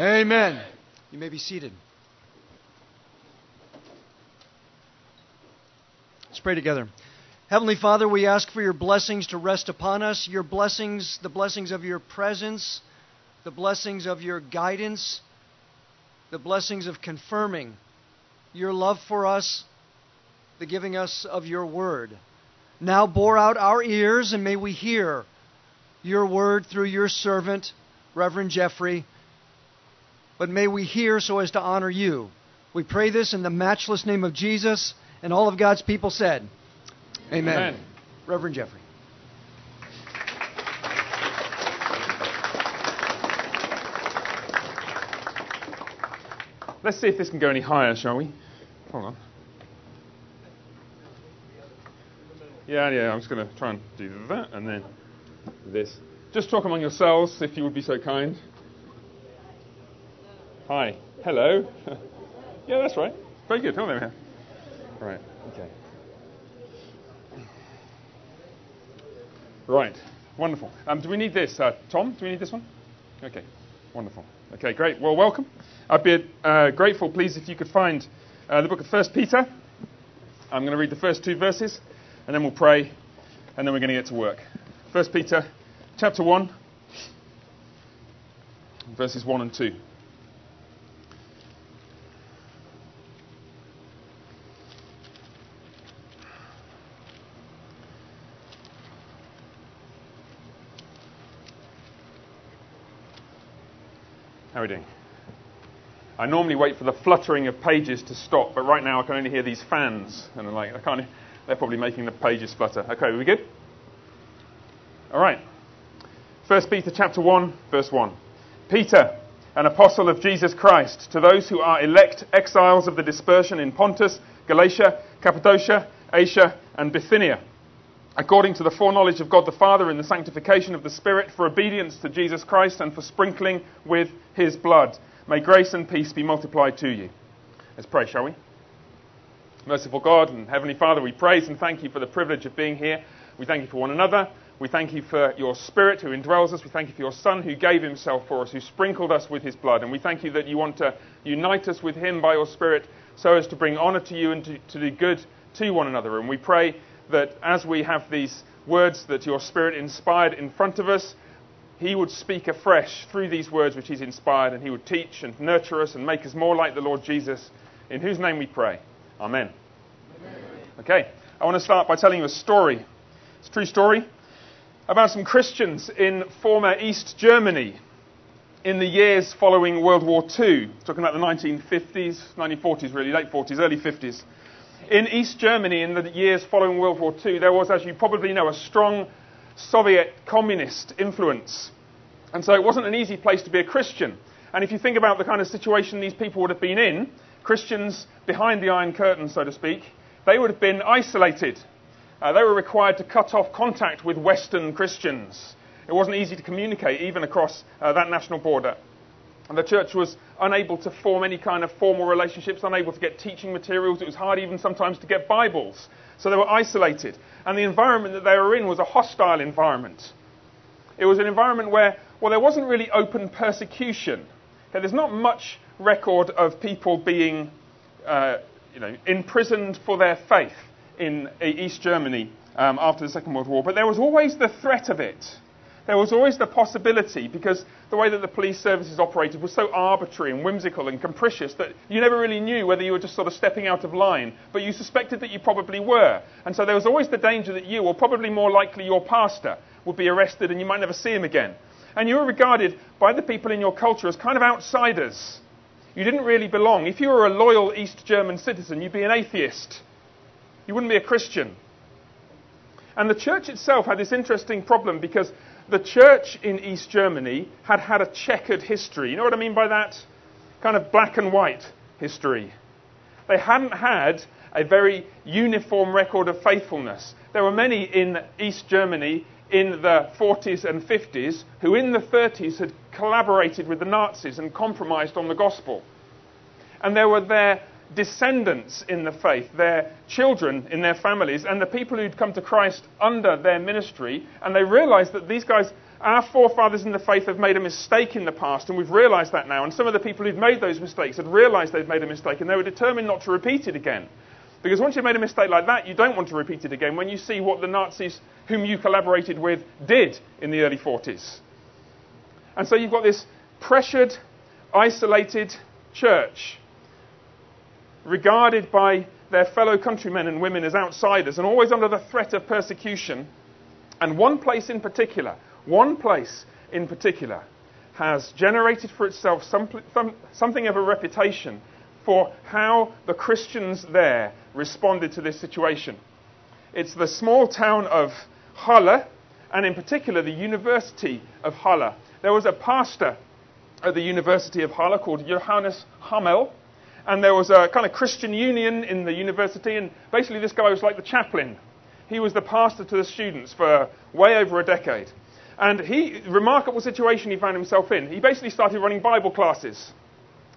Amen. You may be seated. Let's pray together. Heavenly Father, we ask for your blessings to rest upon us, your blessings, the blessings of your presence, the blessings of your guidance, the blessings of confirming your love for us, the giving us of your word. Now bore out our ears, and may we hear your word through your servant, Reverend Jeffrey. But may we hear so as to honor you. We pray this in the matchless name of Jesus, and all of God's people said, Amen. Amen. Reverend Jeffrey. Let's see if this can go any higher, shall we? Hold on. Yeah, yeah, I'm just going to try and do that and then this. Just talk among yourselves, if you would be so kind. Hi. Hello. yeah, that's right. Very good. Hold on here. Right. Okay. Right. Wonderful. Um, do we need this? Uh, Tom, do we need this one? Okay. Wonderful. Okay, great. Well, welcome. I'd be uh, grateful, please, if you could find uh, the book of First Peter. I'm going to read the first two verses, and then we'll pray, and then we're going to get to work. First Peter, chapter one, verses one and two. How are we doing? I normally wait for the fluttering of pages to stop, but right now I can only hear these fans, and I'm like, I can't. They're probably making the pages flutter. Okay, are we good? All right. First Peter chapter one, verse one. Peter, an apostle of Jesus Christ, to those who are elect exiles of the dispersion in Pontus, Galatia, Cappadocia, Asia, and Bithynia, according to the foreknowledge of God the Father in the sanctification of the Spirit, for obedience to Jesus Christ and for sprinkling with His blood. May grace and peace be multiplied to you. Let's pray, shall we? Merciful God and Heavenly Father, we praise and thank you for the privilege of being here. We thank you for one another. We thank you for your Spirit who indwells us. We thank you for your Son who gave himself for us, who sprinkled us with his blood. And we thank you that you want to unite us with him by your Spirit so as to bring honor to you and to, to do good to one another. And we pray that as we have these words that your Spirit inspired in front of us, he would speak afresh through these words which he's inspired, and he would teach and nurture us and make us more like the Lord Jesus, in whose name we pray. Amen. Amen. Okay, I want to start by telling you a story. It's a true story about some Christians in former East Germany in the years following World War II. Talking about the 1950s, 1940s, really, late 40s, early 50s. In East Germany, in the years following World War II, there was, as you probably know, a strong Soviet communist influence. And so it wasn't an easy place to be a Christian. And if you think about the kind of situation these people would have been in, Christians behind the Iron Curtain, so to speak, they would have been isolated. Uh, they were required to cut off contact with Western Christians. It wasn't easy to communicate even across uh, that national border. And the church was unable to form any kind of formal relationships, unable to get teaching materials. It was hard even sometimes to get Bibles. So they were isolated. And the environment that they were in was a hostile environment. It was an environment where, well, there wasn't really open persecution. Okay, there's not much record of people being, uh, you know, imprisoned for their faith in East Germany um, after the Second World War, but there was always the threat of it. There was always the possibility, because the way that the police services operated was so arbitrary and whimsical and capricious that you never really knew whether you were just sort of stepping out of line, but you suspected that you probably were. And so there was always the danger that you, or probably more likely your pastor, would be arrested and you might never see him again. And you were regarded by the people in your culture as kind of outsiders. You didn't really belong. If you were a loyal East German citizen, you'd be an atheist. You wouldn't be a Christian. And the church itself had this interesting problem because the church in East Germany had had a checkered history. You know what I mean by that? Kind of black and white history. They hadn't had a very uniform record of faithfulness. There were many in East Germany in the 40s and 50s who, in the 30s, had collaborated with the Nazis and compromised on the gospel. And there were their descendants in the faith, their children in their families, and the people who'd come to Christ under their ministry, and they realized that these guys our forefathers in the faith have made a mistake in the past, and we've realized that now. And some of the people who'd made those mistakes had realized they'd made a mistake, and they were determined not to repeat it again. Because once you've made a mistake like that, you don't want to repeat it again when you see what the Nazis, whom you collaborated with, did in the early 40s. And so you've got this pressured, isolated church, regarded by their fellow countrymen and women as outsiders and always under the threat of persecution. And one place in particular, one place in particular, has generated for itself some, some, something of a reputation for how the Christians there responded to this situation. It's the small town of Halle, and in particular the University of Halle. There was a pastor at the University of Halle called Johannes Hamel, and there was a kind of Christian union in the university, and basically this guy was like the chaplain. He was the pastor to the students for way over a decade. And he, remarkable situation he found himself in. He basically started running Bible classes,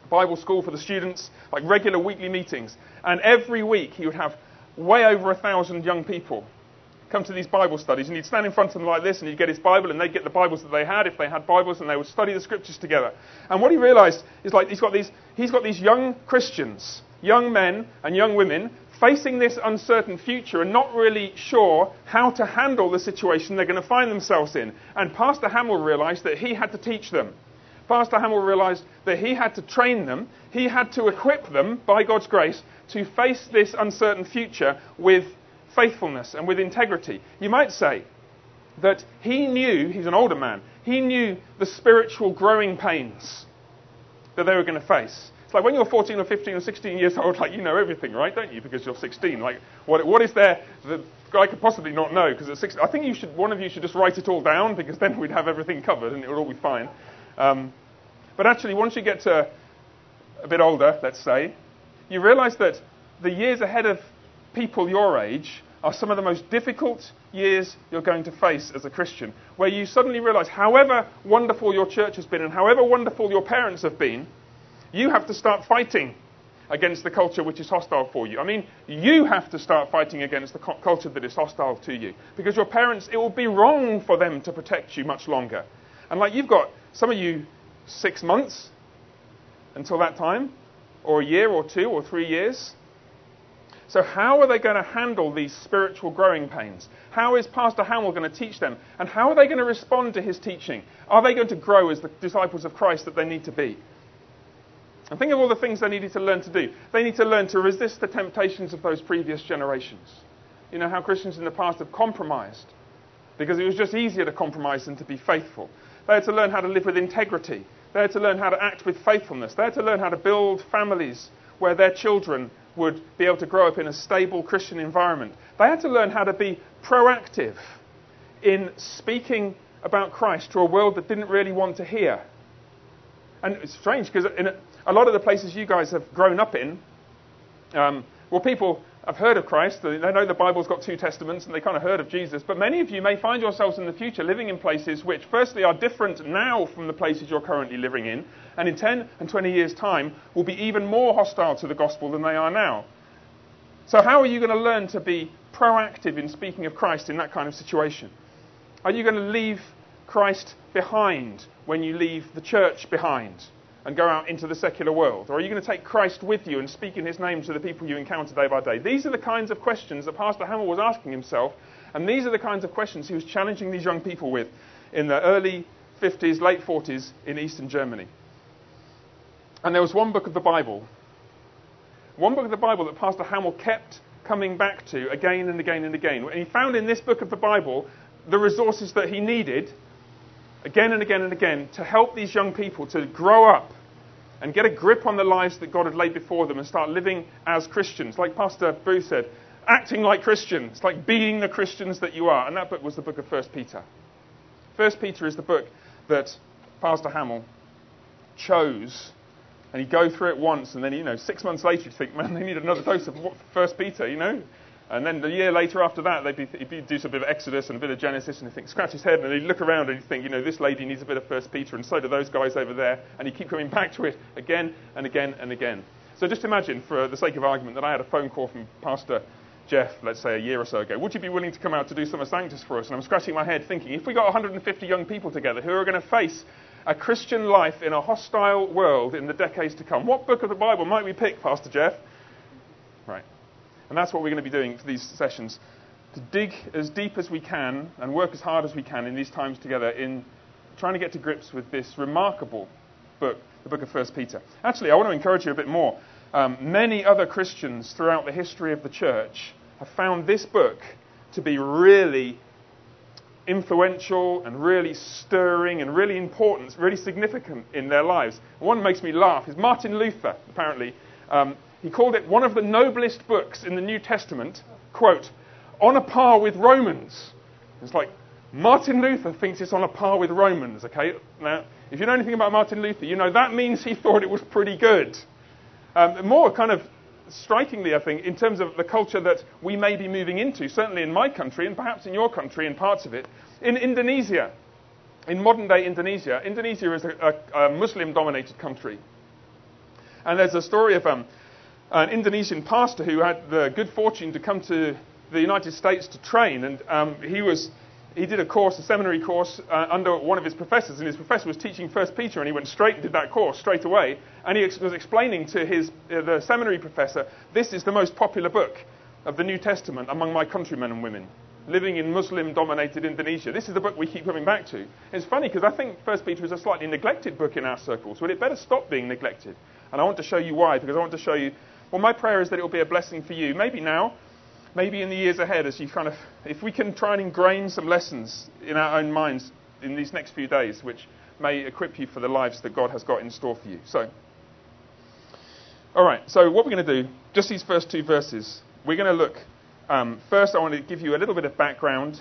Bible school for the students, like regular weekly meetings. And every week he would have way over a thousand young people come to these Bible studies, and he'd stand in front of them like this, and he'd get his Bible, and they'd get the Bibles that they had, if they had Bibles, and they would study the scriptures together. And what he realized is like he's got these, he's got these young Christians, young men and young women, facing this uncertain future and not really sure how to handle the situation they're going to find themselves in. And Pastor Hamel realized that he had to teach them. Pastor Hamel realized that he had to train them, he had to equip them, by God's grace, to face this uncertain future with faithfulness and with integrity. You might say that he knew, he's an older man, he knew the spiritual growing pains that they were going to face. It's like when you're 14 or 15 or 16 years old, like you know everything, right? Don't you? Because you're 16. Like, what, what is there that I could possibly not know? Because at 16, I think you should, one of you should just write it all down because then we'd have everything covered and it would all be fine. Um, but actually, once you get to a bit older, let's say, you realize that the years ahead of people your age are some of the most difficult years you're going to face as a Christian, where you suddenly realize, however wonderful your church has been and however wonderful your parents have been, you have to start fighting against the culture which is hostile for you. I mean, you have to start fighting against the culture that is hostile to you. Because your parents, it will be wrong for them to protect you much longer. And like you've got, some of you, six months until that time, or a year or two or three years. So, how are they going to handle these spiritual growing pains? How is Pastor Hamel going to teach them? And how are they going to respond to his teaching? Are they going to grow as the disciples of Christ that they need to be? And think of all the things they needed to learn to do. They need to learn to resist the temptations of those previous generations. You know how Christians in the past have compromised because it was just easier to compromise than to be faithful. They had to learn how to live with integrity. They had to learn how to act with faithfulness. They had to learn how to build families where their children would be able to grow up in a stable Christian environment. They had to learn how to be proactive in speaking about Christ to a world that didn't really want to hear. And it's strange because in a, a lot of the places you guys have grown up in, um, well, people have heard of Christ. They know the Bible's got two testaments and they kind of heard of Jesus. But many of you may find yourselves in the future living in places which, firstly, are different now from the places you're currently living in, and in 10 and 20 years' time will be even more hostile to the gospel than they are now. So, how are you going to learn to be proactive in speaking of Christ in that kind of situation? Are you going to leave Christ behind when you leave the church behind? And go out into the secular world? Or are you going to take Christ with you and speak in his name to the people you encounter day by day? These are the kinds of questions that Pastor Hamel was asking himself, and these are the kinds of questions he was challenging these young people with in the early 50s, late 40s in eastern Germany. And there was one book of the Bible, one book of the Bible that Pastor Hamel kept coming back to again and again and again. And he found in this book of the Bible the resources that he needed again and again and again to help these young people to grow up and get a grip on the lives that God had laid before them and start living as Christians. Like Pastor Booth said, acting like Christians, like being the Christians that you are. And that book was the book of 1 Peter. 1 Peter is the book that Pastor Hamel chose. And he'd go through it once, and then, you know, six months later, you'd think, man, they need another dose of 1 Peter, you know? And then the year later after that, they'd, be, he'd do some bit of Exodus and a bit of Genesis, and he'd think, scratch his head, and he'd look around and he'd think, you know, this lady needs a bit of First Peter, and so do those guys over there, and he'd keep coming back to it again and again and again. So just imagine, for the sake of argument, that I had a phone call from Pastor Jeff, let's say a year or so ago, would you be willing to come out to do Summer Sanctus for us? And I'm scratching my head thinking, if we got 150 young people together who are going to face a Christian life in a hostile world in the decades to come, what book of the Bible might we pick, Pastor Jeff? And that's what we're going to be doing for these sessions to dig as deep as we can and work as hard as we can in these times together in trying to get to grips with this remarkable book, the book of First Peter. Actually, I want to encourage you a bit more. Um, many other Christians throughout the history of the church have found this book to be really influential and really stirring and really important, really significant in their lives. One makes me laugh is Martin Luther, apparently. Um, he called it one of the noblest books in the New Testament, quote, on a par with Romans. It's like Martin Luther thinks it's on a par with Romans, okay? Now, if you know anything about Martin Luther, you know that means he thought it was pretty good. Um, more kind of strikingly, I think, in terms of the culture that we may be moving into, certainly in my country and perhaps in your country and parts of it, in Indonesia, in modern day Indonesia, Indonesia is a, a, a Muslim dominated country. And there's a story of um, an Indonesian pastor who had the good fortune to come to the United States to train, and um, he was he did a course, a seminary course, uh, under one of his professors, and his professor was teaching First Peter, and he went straight and did that course straight away, and he ex- was explaining to his uh, the seminary professor, this is the most popular book of the New Testament among my countrymen and women living in Muslim-dominated Indonesia. This is the book we keep coming back to. It's funny because I think First Peter is a slightly neglected book in our circles, but it better stop being neglected. And I want to show you why, because I want to show you. Well, my prayer is that it will be a blessing for you. Maybe now, maybe in the years ahead, as you kind of, if we can try and ingrain some lessons in our own minds in these next few days, which may equip you for the lives that God has got in store for you. So, all right. So what we're going to do, just these first two verses, we're going to look. Um, first, I want to give you a little bit of background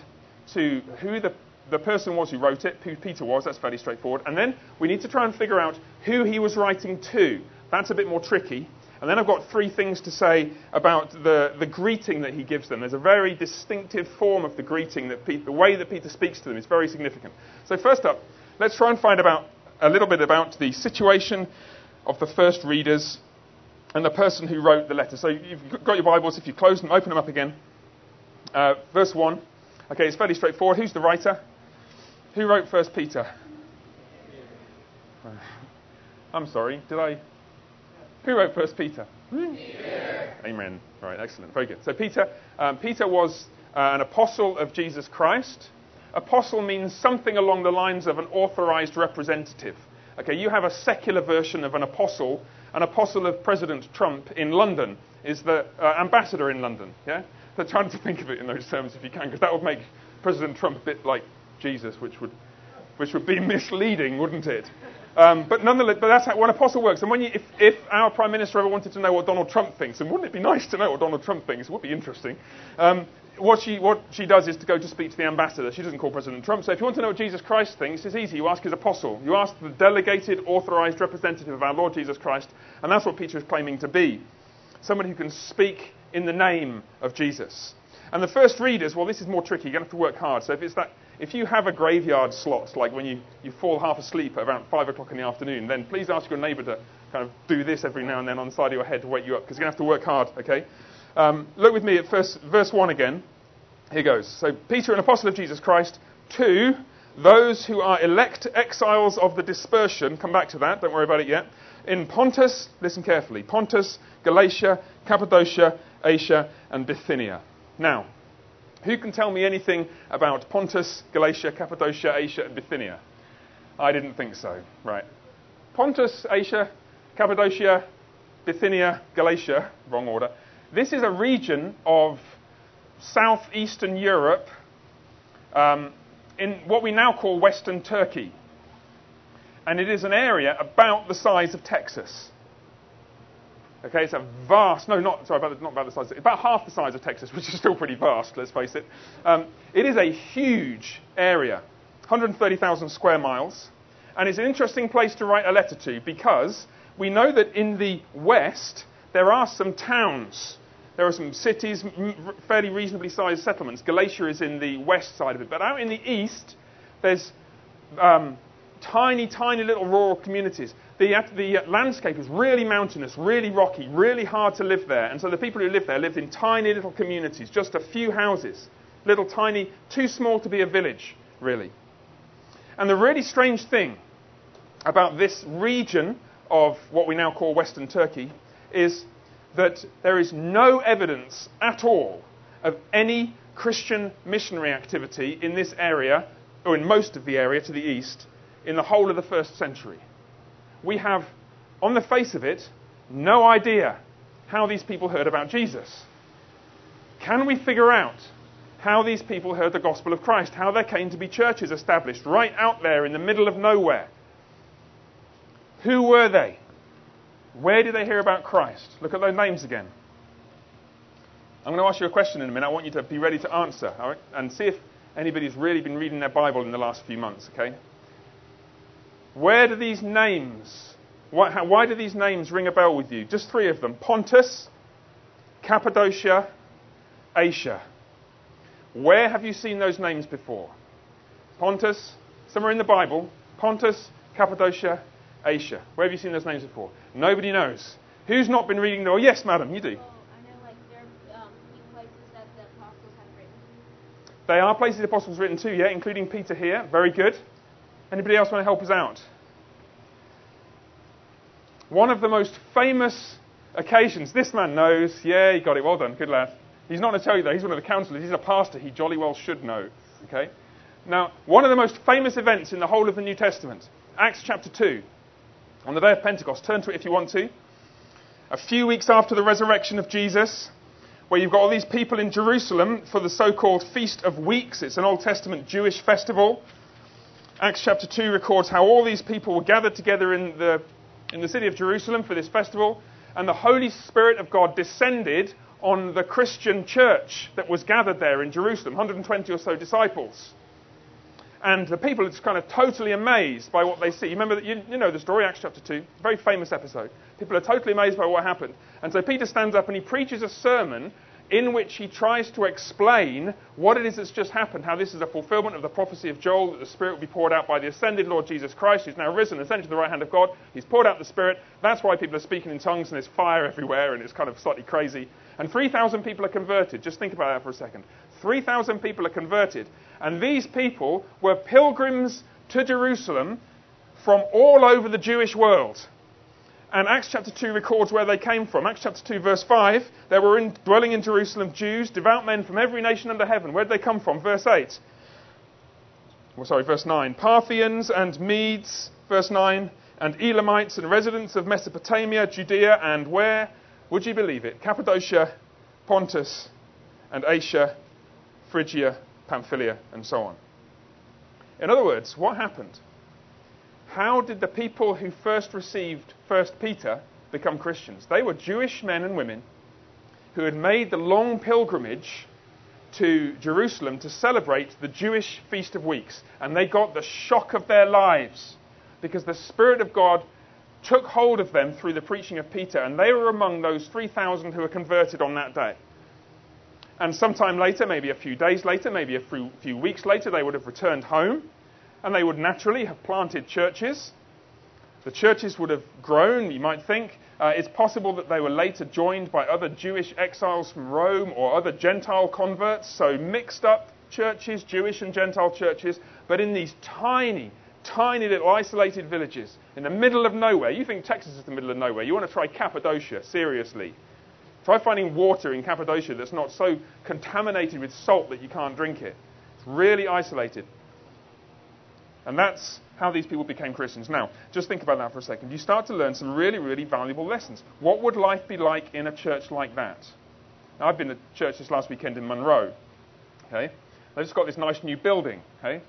to who the the person was who wrote it, who Peter was, that's fairly straightforward. And then we need to try and figure out who he was writing to. That's a bit more tricky. And then I've got three things to say about the, the greeting that he gives them. There's a very distinctive form of the greeting that the way that Peter speaks to them is very significant. So first up, let's try and find about a little bit about the situation of the first readers and the person who wrote the letter. So you've got your Bibles. If you close them, open them up again. Uh, verse one. Okay, it's fairly straightforward. Who's the writer? Who wrote First Peter? I'm sorry. Did I? Who wrote First Peter? Peter. Amen. Right, excellent. Very good. So Peter, um, Peter was uh, an apostle of Jesus Christ. Apostle means something along the lines of an authorized representative. Okay, you have a secular version of an apostle. An apostle of President Trump in London is the uh, ambassador in London. Yeah, so trying to think of it in those terms if you can, because that would make President Trump a bit like Jesus, which would, which would be misleading, wouldn't it? Um, but nonetheless, but that's how one apostle works. And when you, if, if our prime minister ever wanted to know what Donald Trump thinks, and wouldn't it be nice to know what Donald Trump thinks? It would be interesting. Um, what she, what she does is to go to speak to the ambassador. She doesn't call President Trump. So if you want to know what Jesus Christ thinks, it's easy. You ask his apostle. You ask the delegated, authorized representative of our Lord Jesus Christ. And that's what Peter is claiming to be. Someone who can speak in the name of Jesus. And the first readers, well, this is more tricky. You're going to have to work hard. So if it's that if you have a graveyard slot, like when you, you fall half asleep at around 5 o'clock in the afternoon, then please ask your neighbour to kind of do this every now and then on the side of your head to wake you up, because you're going to have to work hard, okay? Um, look with me at first, verse 1 again. Here goes. So, Peter, an apostle of Jesus Christ, to those who are elect exiles of the dispersion, come back to that, don't worry about it yet, in Pontus, listen carefully, Pontus, Galatia, Cappadocia, Asia, and Bithynia. Now, who can tell me anything about Pontus, Galatia, Cappadocia, Asia, and Bithynia? I didn't think so. Right. Pontus, Asia, Cappadocia, Bithynia, Galatia, wrong order. This is a region of southeastern Europe um, in what we now call Western Turkey. And it is an area about the size of Texas. Okay, it's a vast, no, not, sorry, about the, not about the size, about half the size of Texas, which is still pretty vast, let's face it. Um, it is a huge area, 130,000 square miles, and it's an interesting place to write a letter to because we know that in the west there are some towns. There are some cities, fairly reasonably sized settlements. Galatia is in the west side of it, but out in the east, there's um, tiny, tiny little rural communities. The, the uh, landscape is really mountainous, really rocky, really hard to live there. And so the people who lived there lived in tiny little communities, just a few houses, little tiny, too small to be a village, really. And the really strange thing about this region of what we now call Western Turkey is that there is no evidence at all of any Christian missionary activity in this area, or in most of the area to the east, in the whole of the first century. We have, on the face of it, no idea how these people heard about Jesus. Can we figure out how these people heard the gospel of Christ, how there came to be churches established right out there in the middle of nowhere? Who were they? Where did they hear about Christ? Look at those names again. I'm going to ask you a question in a minute. I want you to be ready to answer, all right? And see if anybody's really been reading their Bible in the last few months, okay? Where do these names, why, how, why do these names ring a bell with you? Just three of them Pontus, Cappadocia, Asia. Where have you seen those names before? Pontus, somewhere in the Bible, Pontus, Cappadocia, Asia. Where have you seen those names before? Nobody knows. Who's not been reading them? Oh, yes, madam, you do. They are places the apostles written to, yeah, including Peter here. Very good. Anybody else want to help us out? One of the most famous occasions, this man knows. Yeah, he got it. Well done. Good lad. He's not going to tell you that. He's one of the counselors. He's a pastor. He jolly well should know. Okay? Now, one of the most famous events in the whole of the New Testament, Acts chapter 2, on the day of Pentecost. Turn to it if you want to. A few weeks after the resurrection of Jesus, where you've got all these people in Jerusalem for the so called Feast of Weeks. It's an Old Testament Jewish festival. Acts chapter 2 records how all these people were gathered together in the, in the city of Jerusalem for this festival, and the Holy Spirit of God descended on the Christian church that was gathered there in Jerusalem 120 or so disciples. And the people are just kind of totally amazed by what they see. You remember that you, you know the story, Acts chapter 2, very famous episode. People are totally amazed by what happened. And so Peter stands up and he preaches a sermon in which he tries to explain what it is that's just happened, how this is a fulfillment of the prophecy of Joel, that the Spirit will be poured out by the ascended Lord Jesus Christ, who's now risen, ascended to the right hand of God. He's poured out the Spirit. That's why people are speaking in tongues and there's fire everywhere and it's kind of slightly crazy. And 3,000 people are converted. Just think about that for a second. 3,000 people are converted. And these people were pilgrims to Jerusalem from all over the Jewish world. And Acts chapter 2 records where they came from. Acts chapter 2, verse 5, there were in, dwelling in Jerusalem Jews, devout men from every nation under heaven. Where did they come from? Verse 8. Well, sorry, verse 9. Parthians and Medes, verse 9, and Elamites and residents of Mesopotamia, Judea, and where? Would you believe it? Cappadocia, Pontus, and Asia, Phrygia, Pamphylia, and so on. In other words, what happened? How did the people who first received 1 Peter become Christians? They were Jewish men and women who had made the long pilgrimage to Jerusalem to celebrate the Jewish Feast of Weeks. And they got the shock of their lives because the Spirit of God took hold of them through the preaching of Peter, and they were among those 3,000 who were converted on that day. And sometime later, maybe a few days later, maybe a few weeks later, they would have returned home and they would naturally have planted churches. The churches would have grown, you might think. Uh, it's possible that they were later joined by other Jewish exiles from Rome or other Gentile converts, so mixed up churches, Jewish and Gentile churches, but in these tiny, tiny little isolated villages in the middle of nowhere. You think Texas is the middle of nowhere. You want to try Cappadocia, seriously. Try finding water in Cappadocia that's not so contaminated with salt that you can't drink it. It's really isolated. And that's how these people became Christians. Now, just think about that for a second. You start to learn some really, really valuable lessons. What would life be like in a church like that? Now, I've been to church this last weekend in Monroe. Okay? They've just got this nice new building. Okay?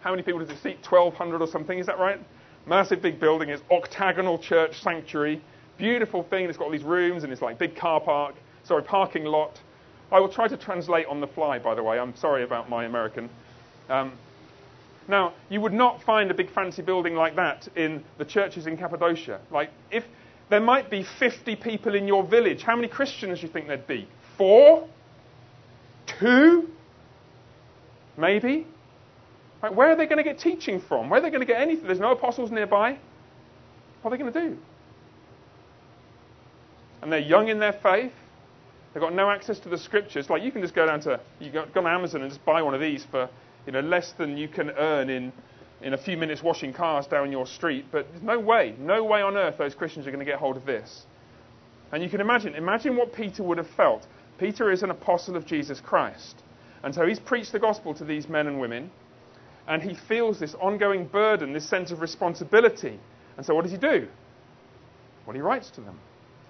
How many people does it seat? 1,200 or something, is that right? Massive big building. It's octagonal church sanctuary. Beautiful thing. It's got all these rooms and it's like big car park. Sorry, parking lot. I will try to translate on the fly, by the way. I'm sorry about my American. Um, now, you would not find a big fancy building like that in the churches in Cappadocia. Like, if there might be 50 people in your village, how many Christians do you think there'd be? Four? Two? Maybe? Right, where are they going to get teaching from? Where are they going to get anything? There's no apostles nearby. What are they going to do? And they're young in their faith. They've got no access to the scriptures. Like you can just go down to you go, go on Amazon and just buy one of these for you know less than you can earn in in a few minutes washing cars down your street. But there's no way, no way on earth those Christians are going to get hold of this. And you can imagine, imagine what Peter would have felt. Peter is an apostle of Jesus Christ. And so he's preached the gospel to these men and women. And he feels this ongoing burden, this sense of responsibility. And so what does he do? Well, he writes to them.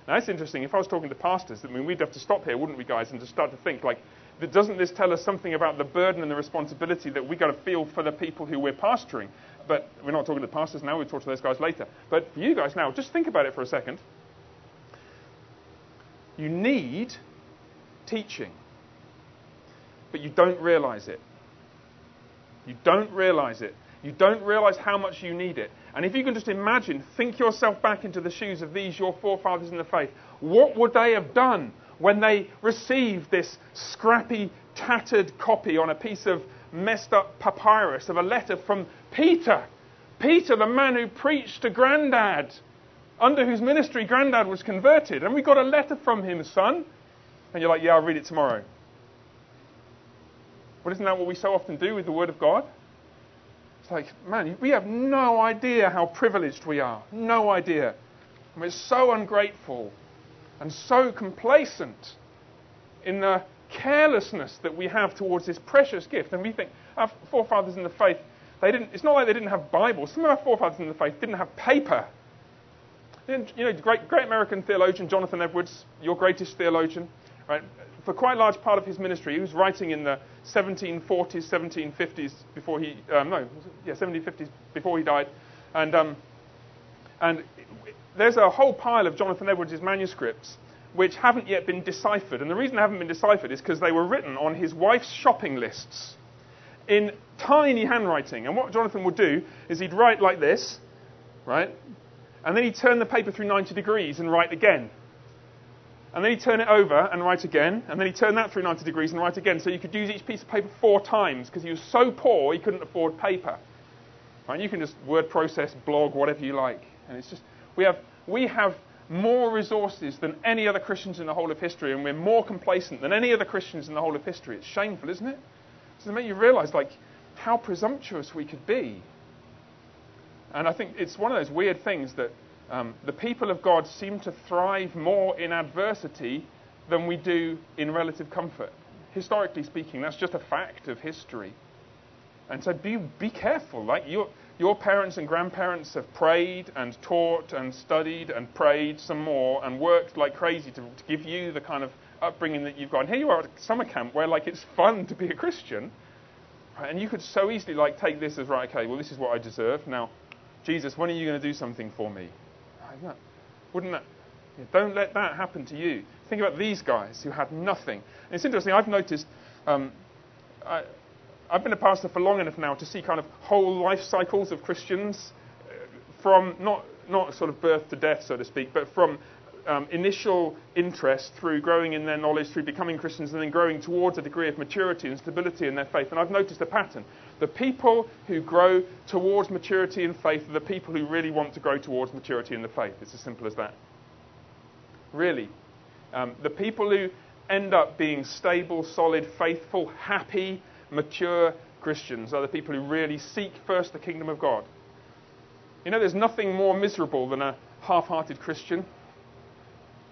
Now, it's interesting. If I was talking to pastors, I mean, we'd have to stop here, wouldn't we, guys, and just start to think, like, doesn't this tell us something about the burden and the responsibility that we've got to feel for the people who we're pastoring? But we're not talking to the pastors now, we'll talk to those guys later. But for you guys now, just think about it for a second. You need teaching, but you don't realize it. You don't realize it. You don't realize how much you need it. And if you can just imagine, think yourself back into the shoes of these, your forefathers in the faith, what would they have done when they received this scrappy, tattered copy on a piece of messed up papyrus of a letter from Peter? Peter, the man who preached to Grandad, under whose ministry Grandad was converted. And we got a letter from him, son. And you're like, yeah, I'll read it tomorrow. But isn't that what we so often do with the Word of God? It's like, man, we have no idea how privileged we are. No idea. And we're so ungrateful and so complacent in the carelessness that we have towards this precious gift. And we think our forefathers in the faith, they didn't, it's not like they didn't have Bibles. Some of our forefathers in the faith didn't have paper. You know, great, great American theologian Jonathan Edwards, your greatest theologian, right? For quite a large part of his ministry, he was writing in the 1740s, 1750s before he, um, no, yeah, 1750s before he died, and um, and there's a whole pile of Jonathan Edwards' manuscripts which haven't yet been deciphered, and the reason they haven't been deciphered is because they were written on his wife's shopping lists in tiny handwriting. And what Jonathan would do is he'd write like this, right? And then he'd turn the paper through 90 degrees and write again. And then he'd turn it over and write again. And then he'd turn that through 90 degrees and write again. So you could use each piece of paper four times because he was so poor he couldn't afford paper. Right? You can just word process, blog, whatever you like. And it's just, we have, we have more resources than any other Christians in the whole of history, and we're more complacent than any other Christians in the whole of history. It's shameful, isn't it? Does it make you realize, like, how presumptuous we could be and I think it's one of those weird things that um, the people of God seem to thrive more in adversity than we do in relative comfort. Historically speaking, that's just a fact of history. And so be, be careful. Like your, your parents and grandparents have prayed and taught and studied and prayed some more and worked like crazy to, to give you the kind of upbringing that you've got. And here you are at summer camp where like it's fun to be a Christian. Right? And you could so easily like take this as right, okay, well this is what I deserve. Now Jesus, when are you going to do something for me? Wouldn't that? Don't let that happen to you. Think about these guys who had nothing. And it's interesting, I've noticed, um, I, have been a pastor for long enough now to see kind of whole life cycles of Christians uh, from not, not sort of birth to death, so to speak, but from um, initial interest through growing in their knowledge, through becoming Christians, and then growing towards a degree of maturity and stability in their faith. And I've noticed a pattern. The people who grow towards maturity in faith are the people who really want to grow towards maturity in the faith. It's as simple as that. Really. Um, the people who end up being stable, solid, faithful, happy, mature Christians are the people who really seek first the kingdom of God. You know, there's nothing more miserable than a half hearted Christian.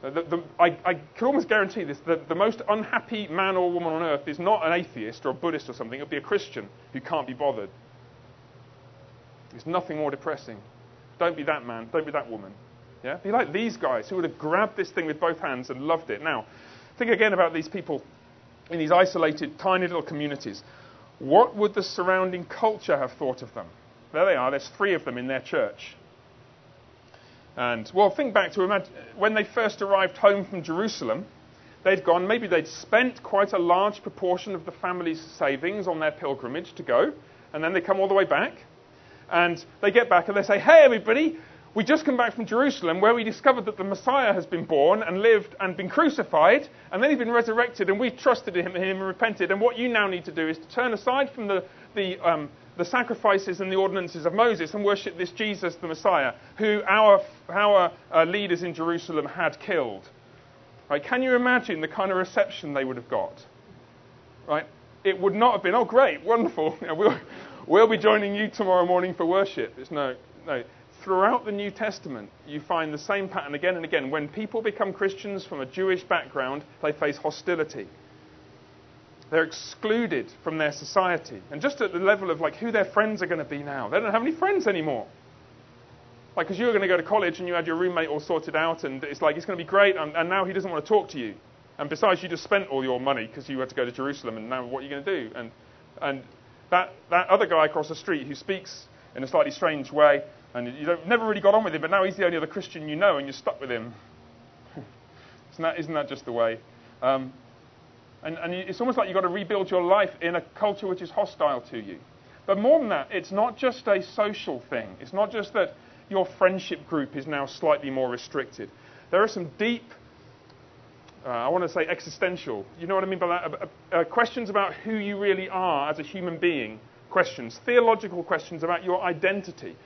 Uh, the, the, I, I, can almost guarantee this the, the most unhappy man or woman on earth is not an atheist or a Buddhist or something. It'll be a Christian who can't be bothered. There's nothing more depressing. Don't be that man. Don't be that woman. Yeah? Be like these guys who would have grabbed this thing with both hands and loved it. Now, think again about these people in these isolated, tiny little communities. What would the surrounding culture have thought of them? There they are. There's three of them in their church. And, well, think back to when they first arrived home from Jerusalem. They'd gone, maybe they'd spent quite a large proportion of the family's savings on their pilgrimage to go, and then they come all the way back. And they get back and they say, Hey, everybody, we just come back from Jerusalem where we discovered that the Messiah has been born and lived and been crucified, and then he's been resurrected, and we trusted in him, him and repented. And what you now need to do is to turn aside from the, the, um, the sacrifices and the ordinances of Moses and worship this Jesus, the Messiah, who our, our uh, leaders in Jerusalem had killed. Right? Can you imagine the kind of reception they would have got? Right? It would not have been, oh, great, wonderful. We'll, we'll be joining you tomorrow morning for worship. It's no, no. Throughout the New Testament, you find the same pattern again and again. When people become Christians from a Jewish background, they face hostility. They're excluded from their society. And just at the level of like who their friends are going to be now. They don't have any friends anymore. Like, because you were going to go to college and you had your roommate all sorted out, and it's like, it's going to be great, and, and now he doesn't want to talk to you. And besides, you just spent all your money because you had to go to Jerusalem, and now what are you going to do? And, and that, that other guy across the street who speaks in a slightly strange way, and you don't, never really got on with him, but now he's the only other Christian you know, and you're stuck with him. isn't, that, isn't that just the way? Um, and, and it's almost like you've got to rebuild your life in a culture which is hostile to you. But more than that, it's not just a social thing. It's not just that your friendship group is now slightly more restricted. There are some deep, uh, I want to say existential, you know what I mean by that? Uh, uh, questions about who you really are as a human being, questions, theological questions about your identity,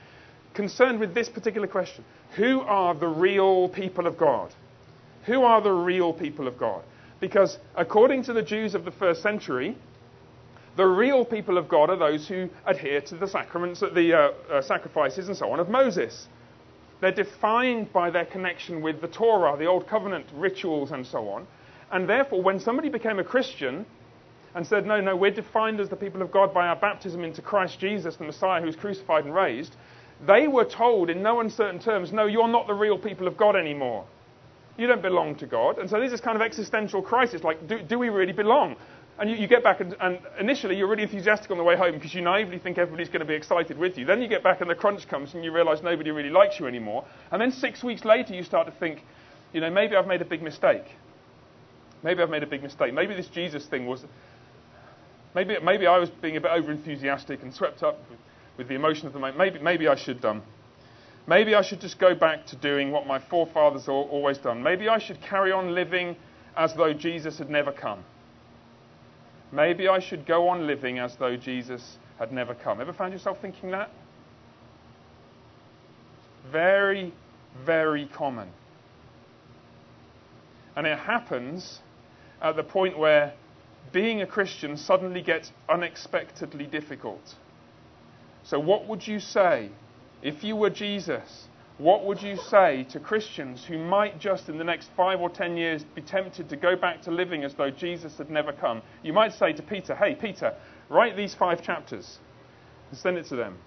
concerned with this particular question Who are the real people of God? Who are the real people of God? Because according to the Jews of the first century, the real people of God are those who adhere to the sacraments, the uh, uh, sacrifices, and so on of Moses. They're defined by their connection with the Torah, the Old Covenant rituals, and so on. And therefore, when somebody became a Christian and said, No, no, we're defined as the people of God by our baptism into Christ Jesus, the Messiah who was crucified and raised, they were told in no uncertain terms, No, you're not the real people of God anymore. You don't belong to God. And so there's this kind of existential crisis like, do, do we really belong? And you, you get back, and, and, initially you're really enthusiastic on the way home because you naively think everybody's going to be excited with you. Then you get back, and the crunch comes, and you realize nobody really likes you anymore. And then six weeks later, you start to think, you know, maybe I've made a big mistake. Maybe I've made a big mistake. Maybe this Jesus thing was. Maybe, maybe I was being a bit over enthusiastic and swept up with, with the emotion of the moment. Maybe, maybe I should um, Maybe I should just go back to doing what my forefathers have always done. Maybe I should carry on living as though Jesus had never come. Maybe I should go on living as though Jesus had never come. Ever found yourself thinking that? Very, very common. And it happens at the point where being a Christian suddenly gets unexpectedly difficult. So, what would you say if you were Jesus, what would you say to Christians who might just in the next five or ten years be tempted to go back to living as though Jesus had never come? You might say to Peter, Hey, Peter, write these five chapters and send it to them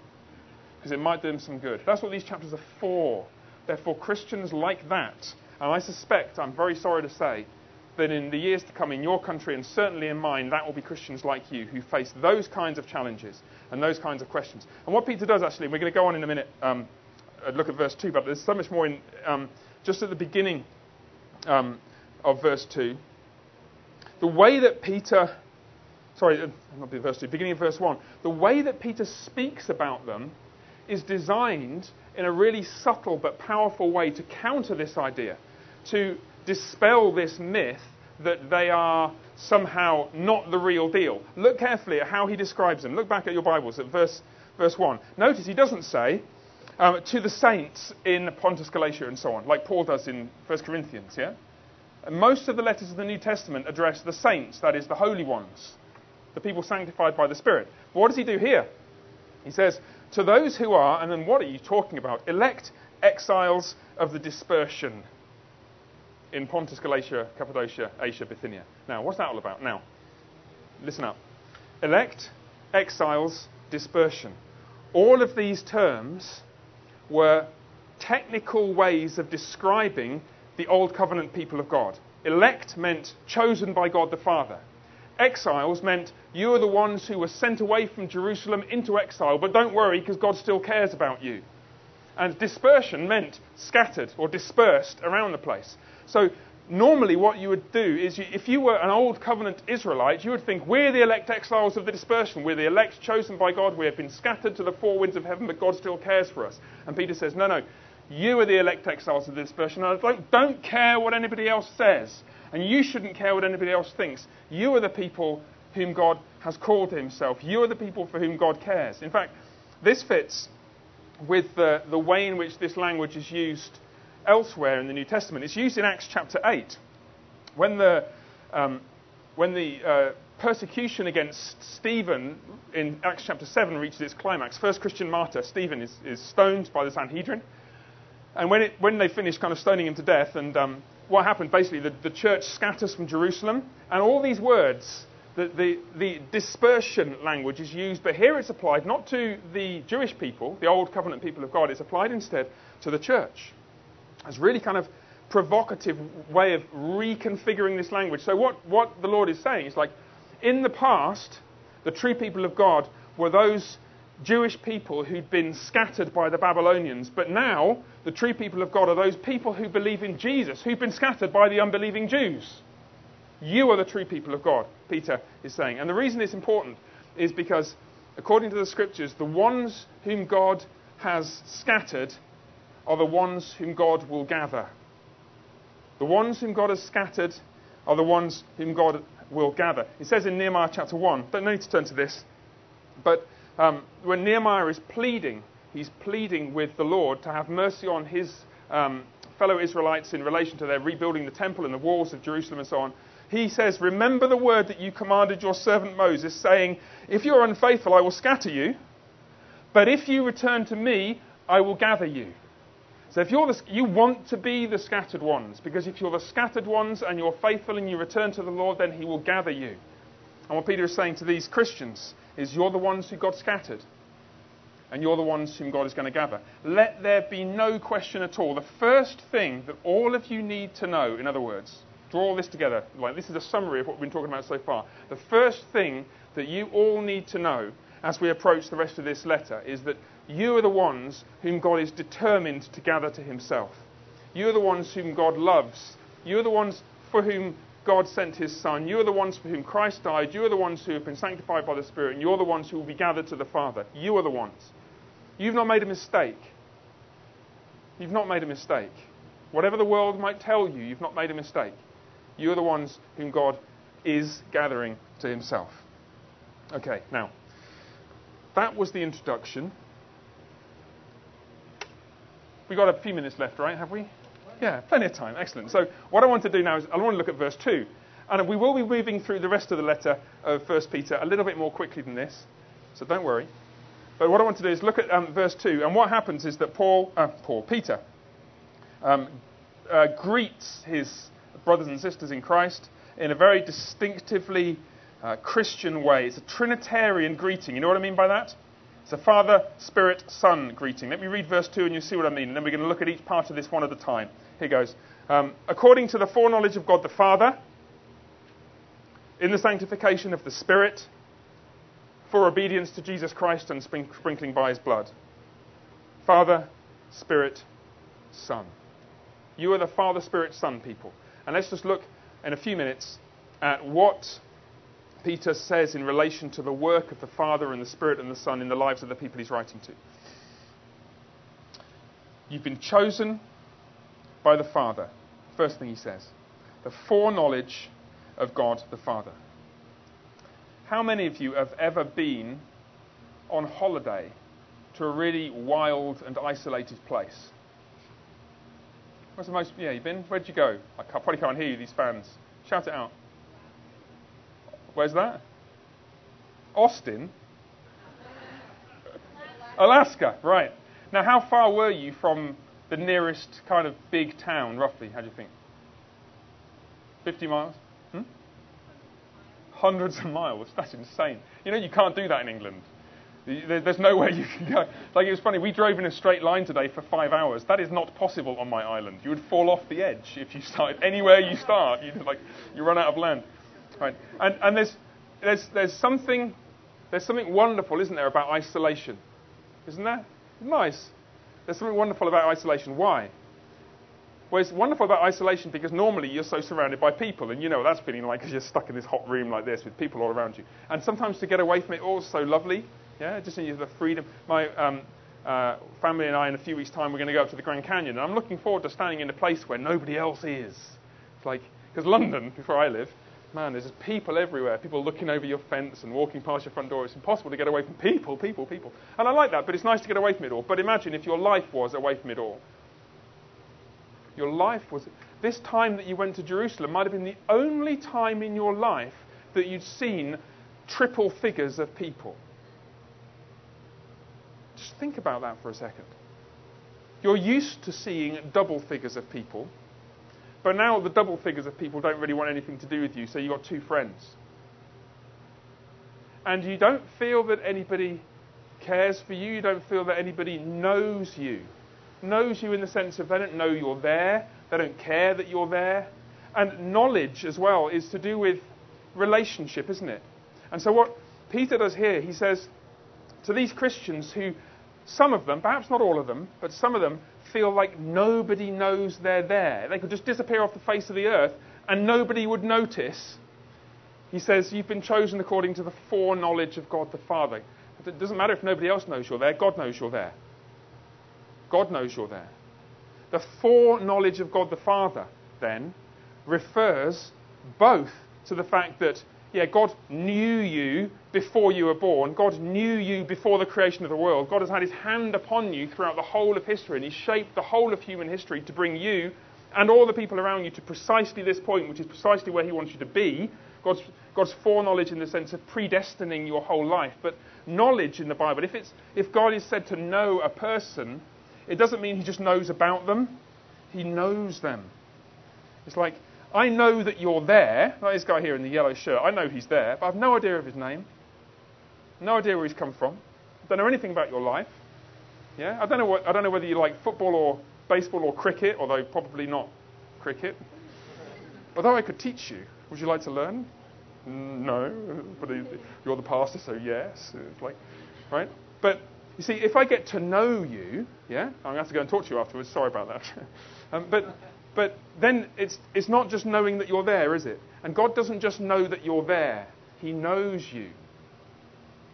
because it might do them some good. That's what these chapters are for. They're for Christians like that. And I suspect, I'm very sorry to say, that in the years to come in your country and certainly in mine, that will be Christians like you who face those kinds of challenges and those kinds of questions. And what Peter does actually, and we're going to go on in a minute, um, uh, look at verse 2, but there's so much more in um, just at the beginning um, of verse 2. The way that Peter, sorry, uh, not verse 2, beginning of verse 1, the way that Peter speaks about them is designed in a really subtle but powerful way to counter this idea, to dispel this myth that they are somehow not the real deal. Look carefully at how he describes them. Look back at your Bibles at verse, verse 1. Notice he doesn't say, um, to the saints in Pontus, Galatia, and so on, like Paul does in 1 Corinthians, yeah? Most of the letters of the New Testament address the saints, that is, the holy ones, the people sanctified by the Spirit. But what does he do here? He says, to those who are, and then what are you talking about? Elect exiles of the dispersion in Pontus, Galatia, Cappadocia, Asia, Bithynia. Now, what's that all about? Now, listen up. Elect, exiles, dispersion. All of these terms were technical ways of describing the Old Covenant people of God. Elect meant chosen by God the Father. Exiles meant you are the ones who were sent away from Jerusalem into exile, but don't worry because God still cares about you. And dispersion meant scattered or dispersed around the place. So normally what you would do is you, if you were an old covenant Israelite, you would think, we're the elect exiles of the dispersion. We're the elect chosen by God. We have been scattered to the four winds of heaven, but God still cares for us. And Peter says, no, no, you are the elect exiles of the dispersion. And don't, don't care what anybody else says. And you shouldn't care what anybody else thinks. You are the people whom God has called himself. You are the people for whom God cares. In fact, this fits with the, the way in which this language is used elsewhere in the New Testament. It's used in Acts chapter 8. When the, um, when the uh, persecution against Stephen in Acts chapter 7 reaches its climax, first Christian martyr, Stephen, is, is stoned by the Sanhedrin. And when, it, when they finish kind of stoning him to death, and um, what happened basically, the, the church scatters from Jerusalem, and all these words, the, the, the dispersion language is used, but here it's applied not to the Jewish people, the old covenant people of God, it's applied instead to the church. It's really kind of provocative way of reconfiguring this language. So what, what the Lord is saying is like, in the past, the true people of God were those Jewish people who'd been scattered by the Babylonians, but now the true people of God are those people who believe in Jesus, who've been scattered by the unbelieving Jews. You are the true people of God, Peter is saying. And the reason it's important is because, according to the scriptures, the ones whom God has scattered are the ones whom God will gather. The ones whom God has scattered are the ones whom God will gather. It says in Nehemiah chapter 1, don't need to turn to this, but um, when Nehemiah is pleading, he's pleading with the Lord to have mercy on his um, fellow Israelites in relation to their rebuilding the temple and the walls of Jerusalem and so on. He says, Remember the word that you commanded your servant Moses, saying, If you are unfaithful, I will scatter you, but if you return to me, I will gather you. So if you're the, you want to be the scattered ones, because if you're the scattered ones and you're faithful and you return to the Lord, then He will gather you. And what Peter is saying to these Christians is, you're the ones who God scattered, and you're the ones whom God is going to gather. Let there be no question at all. The first thing that all of you need to know, in other words, draw all this together. This is a summary of what we've been talking about so far. The first thing that you all need to know as we approach the rest of this letter is that you are the ones whom God is determined to gather to himself. You are the ones whom God loves. You are the ones for whom God sent his Son. You are the ones for whom Christ died. You are the ones who have been sanctified by the Spirit. And you're the ones who will be gathered to the Father. You are the ones. You've not made a mistake. You've not made a mistake. Whatever the world might tell you, you've not made a mistake. You are the ones whom God is gathering to himself. Okay, now, that was the introduction. We've got a few minutes left, right? Have we? Yeah, plenty of time. Excellent. So, what I want to do now is I want to look at verse 2. And we will be moving through the rest of the letter of 1 Peter a little bit more quickly than this. So, don't worry. But what I want to do is look at um, verse 2. And what happens is that Paul, uh, Paul Peter, um, uh, greets his brothers and sisters in Christ in a very distinctively uh, Christian way. It's a Trinitarian greeting. You know what I mean by that? It's a Father, Spirit, Son greeting. Let me read verse 2 and you'll see what I mean. And then we're going to look at each part of this one at a time. Here goes. Um, According to the foreknowledge of God the Father, in the sanctification of the Spirit, for obedience to Jesus Christ and sprinkling by his blood. Father, Spirit, Son. You are the Father, Spirit, Son people. And let's just look in a few minutes at what Peter says in relation to the work of the Father and the Spirit and the Son in the lives of the people he's writing to. You've been chosen by the Father. First thing he says the foreknowledge of God the Father. How many of you have ever been on holiday to a really wild and isolated place? What's the most? Yeah, you've been? Where'd you go? I probably can't hear you, these fans. Shout it out. Where's that? Austin? Alaska, right. Now, how far were you from the nearest kind of big town, roughly? How do you think? 50 miles? Hmm? Hundreds of miles. That's insane. You know, you can't do that in England. There's no way you can go. Like, it was funny, we drove in a straight line today for five hours. That is not possible on my island. You would fall off the edge if you started. Anywhere you start, you like, you run out of land. Right. And, and there's, there's, there's, something, there's something wonderful, isn't there, about isolation? Isn't there? Nice. There's something wonderful about isolation. Why? Well, it's wonderful about isolation because normally you're so surrounded by people, and you know what that's feeling like because you're stuck in this hot room like this with people all around you. And sometimes to get away from it oh, all is so lovely. Yeah, just need the freedom. My um, uh, family and I, in a few weeks' time, we're going to go up to the Grand Canyon, and I'm looking forward to standing in a place where nobody else is. It's like because London, before I live, Man, there's just people everywhere. People looking over your fence and walking past your front door. It's impossible to get away from people, people, people. And I like that, but it's nice to get away from it all. But imagine if your life was away from it all. Your life was. This time that you went to Jerusalem might have been the only time in your life that you'd seen triple figures of people. Just think about that for a second. You're used to seeing double figures of people, but now the double figures of people don't really want anything to do with you, so you've got two friends. And you don't feel that anybody cares for you, you don't feel that anybody knows you. Knows you in the sense of they don't know you're there, they don't care that you're there. And knowledge as well is to do with relationship, isn't it? And so what Peter does here, he says to these Christians who, some of them, perhaps not all of them, but some of them feel like nobody knows they're there. They could just disappear off the face of the earth and nobody would notice. He says, You've been chosen according to the foreknowledge of God the Father. It doesn't matter if nobody else knows you're there, God knows you're there. God knows you're there. The foreknowledge of God the Father, then, refers both to the fact that, yeah, God knew you before you were born. God knew you before the creation of the world. God has had his hand upon you throughout the whole of history, and he's shaped the whole of human history to bring you and all the people around you to precisely this point, which is precisely where he wants you to be. God's, God's foreknowledge in the sense of predestining your whole life. But knowledge in the Bible, if, it's, if God is said to know a person, it doesn't mean he just knows about them, he knows them. It's like, I know that you're there. Like this guy here in the yellow shirt, I know he's there, but I've no idea of his name. No idea where he's come from. I don't know anything about your life. Yeah? I don't know what I don't know whether you like football or baseball or cricket, although probably not cricket. Although I could teach you. Would you like to learn? No, but you're the pastor, so yes. It's like, right? But you see, if I get to know you, yeah, I'm going to have to go and talk to you afterwards. Sorry about that. um, but, but then it's, it's not just knowing that you're there, is it? And God doesn't just know that you're there, He knows you.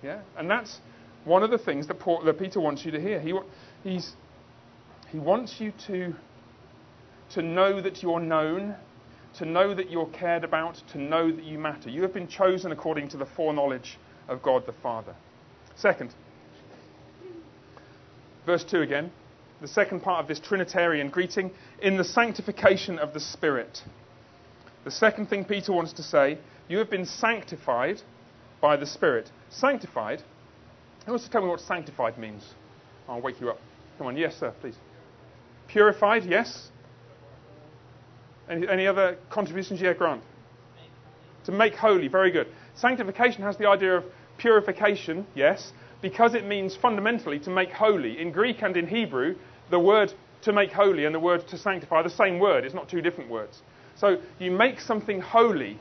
Yeah? And that's one of the things that, Paul, that Peter wants you to hear. He, he's, he wants you to, to know that you're known, to know that you're cared about, to know that you matter. You have been chosen according to the foreknowledge of God the Father. Second, verse 2 again, the second part of this Trinitarian greeting, in the sanctification of the Spirit. The second thing Peter wants to say, you have been sanctified by the Spirit. Sanctified. Who wants to tell me what sanctified means? I'll wake you up. Come on, yes, sir, please. Purified, yes. Any, any other contributions? Yeah, Grant. To make holy, very good. Sanctification has the idea of purification, yes, because it means fundamentally to make holy. In Greek and in Hebrew, the word to make holy and the word to sanctify are the same word. It's not two different words. So you make something holy,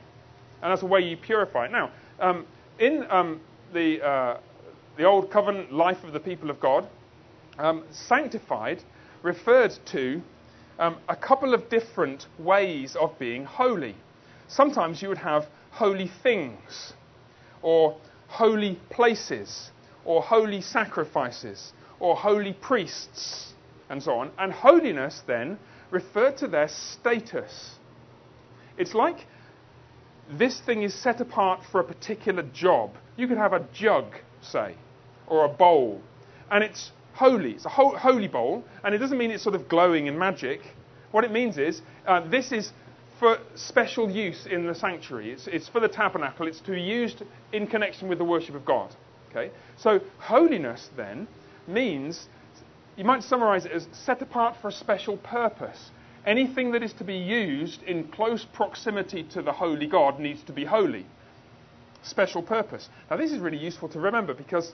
and that's the way you purify it. Now, um, in um, the, uh, the Old Covenant life of the people of God, um, sanctified referred to um, a couple of different ways of being holy. Sometimes you would have holy things, or holy places, or holy sacrifices, or holy priests, and so on. And holiness then referred to their status. It's like this thing is set apart for a particular job. You could have a jug, say, or a bowl, and it's holy. It's a ho- holy bowl, and it doesn't mean it's sort of glowing in magic. What it means is uh, this is for special use in the sanctuary. It's, it's for the tabernacle. It's to be used in connection with the worship of God. Okay? So holiness then means you might summarize it as set apart for a special purpose. Anything that is to be used in close proximity to the holy God needs to be holy. Special purpose. Now, this is really useful to remember because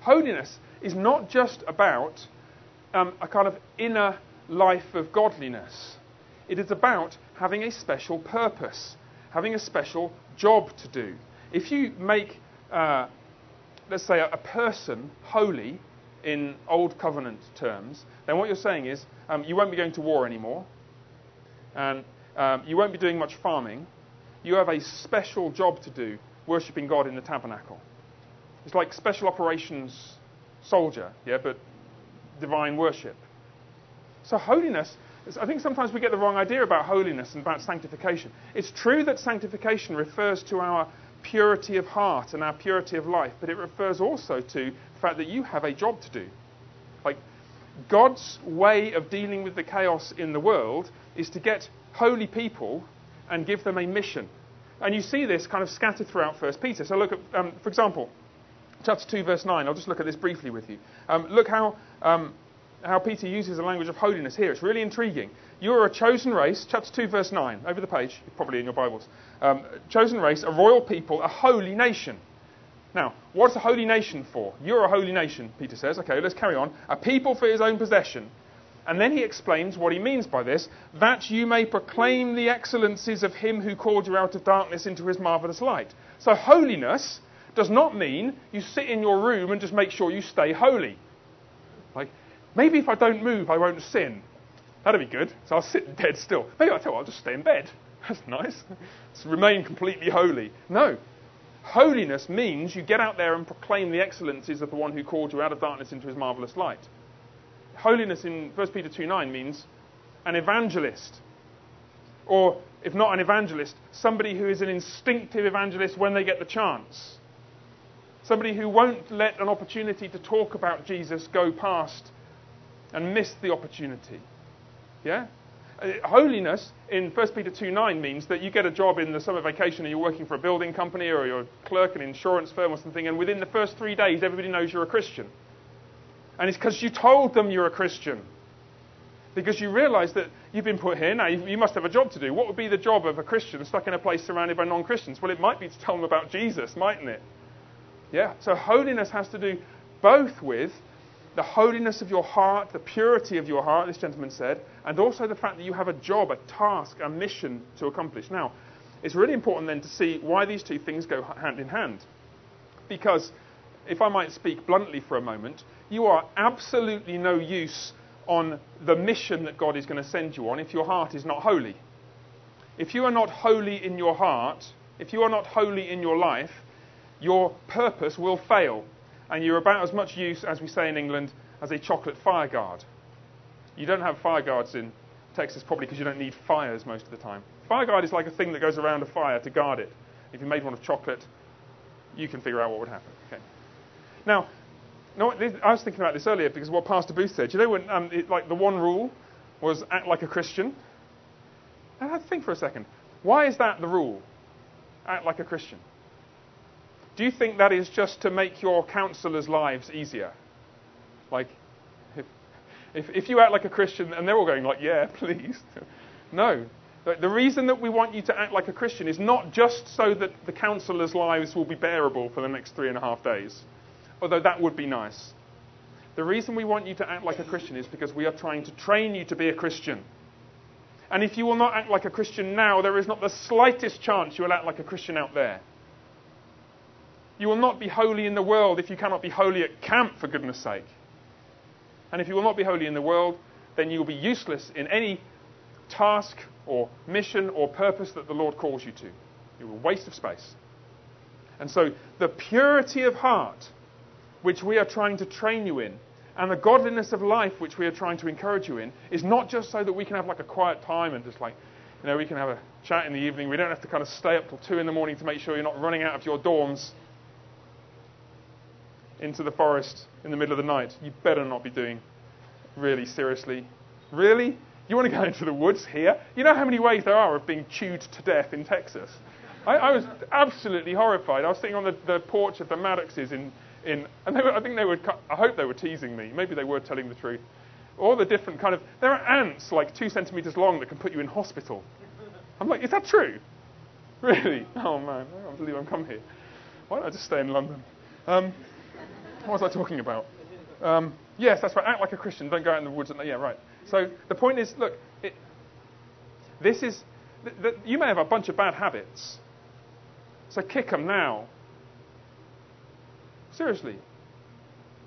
holiness is not just about um, a kind of inner life of godliness, it is about having a special purpose, having a special job to do. If you make, uh, let's say, a, a person holy, in Old Covenant terms, then what you're saying is um, you won't be going to war anymore, and um, you won't be doing much farming. You have a special job to do, worshipping God in the tabernacle. It's like special operations soldier, yeah, but divine worship. So holiness I think sometimes we get the wrong idea about holiness and about sanctification. It's true that sanctification refers to our purity of heart and our purity of life, but it refers also to the fact that you have a job to do. Like, God's way of dealing with the chaos in the world is to get holy people and give them a mission. And you see this kind of scattered throughout 1 Peter. So look at, um, for example, chapter 2, verse 9. I'll just look at this briefly with you. Um, look how, um, how Peter uses the language of holiness here. It's really intriguing. You are a chosen race, chapter 2, verse 9, over the page, probably in your Bibles. Um, chosen race, a royal people, a holy nation. Now, what's a holy nation for? You're a holy nation, Peter says. Okay, let's carry on. A people for his own possession. And then he explains what he means by this that you may proclaim the excellencies of him who called you out of darkness into his marvelous light. So, holiness does not mean you sit in your room and just make sure you stay holy. Maybe if I don't move, I won't sin. That'd be good. So I'll sit dead still. Maybe I'll tell you, I'll just stay in bed. That's nice. remain completely holy. No. Holiness means you get out there and proclaim the excellencies of the one who called you out of darkness into his marvelous light. Holiness in 1 Peter 2 9 means an evangelist. Or, if not an evangelist, somebody who is an instinctive evangelist when they get the chance. Somebody who won't let an opportunity to talk about Jesus go past and miss the opportunity. Yeah? Uh, holiness in 1 Peter 2 9 means that you get a job in the summer vacation and you're working for a building company or you're a clerk in an insurance firm or something, and within the first three days, everybody knows you're a Christian. And it's because you told them you're a Christian. Because you realize that you've been put here. Now, you must have a job to do. What would be the job of a Christian stuck in a place surrounded by non Christians? Well, it might be to tell them about Jesus, mightn't it? Yeah. So holiness has to do both with the holiness of your heart, the purity of your heart, this gentleman said, and also the fact that you have a job, a task, a mission to accomplish. Now, it's really important then to see why these two things go hand in hand. Because, if I might speak bluntly for a moment, you are absolutely no use on the mission that God is going to send you on if your heart is not holy. If you are not holy in your heart, if you are not holy in your life, your purpose will fail. And you're about as much use, as we say in England, as a chocolate fire guard. You don't have fire guards in Texas probably because you don't need fires most of the time. Fire guard is like a thing that goes around a fire to guard it. If you made one of chocolate, you can figure out what would happen. Okay. Now, no, I was thinking about this earlier because what Pastor Booth said. You know when, um, it, like, the one rule was act like a Christian? And I think for a second. Why is that the rule? Act like a Christian. Do you think that is just to make your counselors' lives easier? Like, if, if, if you act like a Christian and they're all going like, yeah, please. no. The reason that we want you to act like a Christian is not just so that the counselors' lives will be bearable for the next three and a half days, although that would be nice. The reason we want you to act like a Christian is because we are trying to train you to be a Christian. And if you will not act like a Christian now, there is not the slightest chance you will act like a Christian out there. You will not be holy in the world if you cannot be holy at camp, for goodness sake. And if you will not be holy in the world, then you will be useless in any task or mission or purpose that the Lord calls you to. You will waste of space. And so, the purity of heart, which we are trying to train you in, and the godliness of life, which we are trying to encourage you in, is not just so that we can have like a quiet time and just like, you know, we can have a chat in the evening. We don't have to kind of stay up till two in the morning to make sure you're not running out of your dorms into the forest in the middle of the night. You better not be doing really seriously. Really? You want to go into the woods here? You know how many ways there are of being chewed to death in Texas? I, I was absolutely horrified. I was sitting on the, the porch of the Maddoxes in, in and were, I think they were, I hope they were teasing me. Maybe they were telling the truth. All the different kind of, there are ants like two centimeters long that can put you in hospital. I'm like, is that true? Really? Oh man, I can't believe I'm come here. Why don't I just stay in London? Um, what was I talking about? Um, yes, that's right. Act like a Christian. Don't go out in the woods. And, yeah, right. So the point is, look, it, this is. Th- th- you may have a bunch of bad habits. So kick them now. Seriously.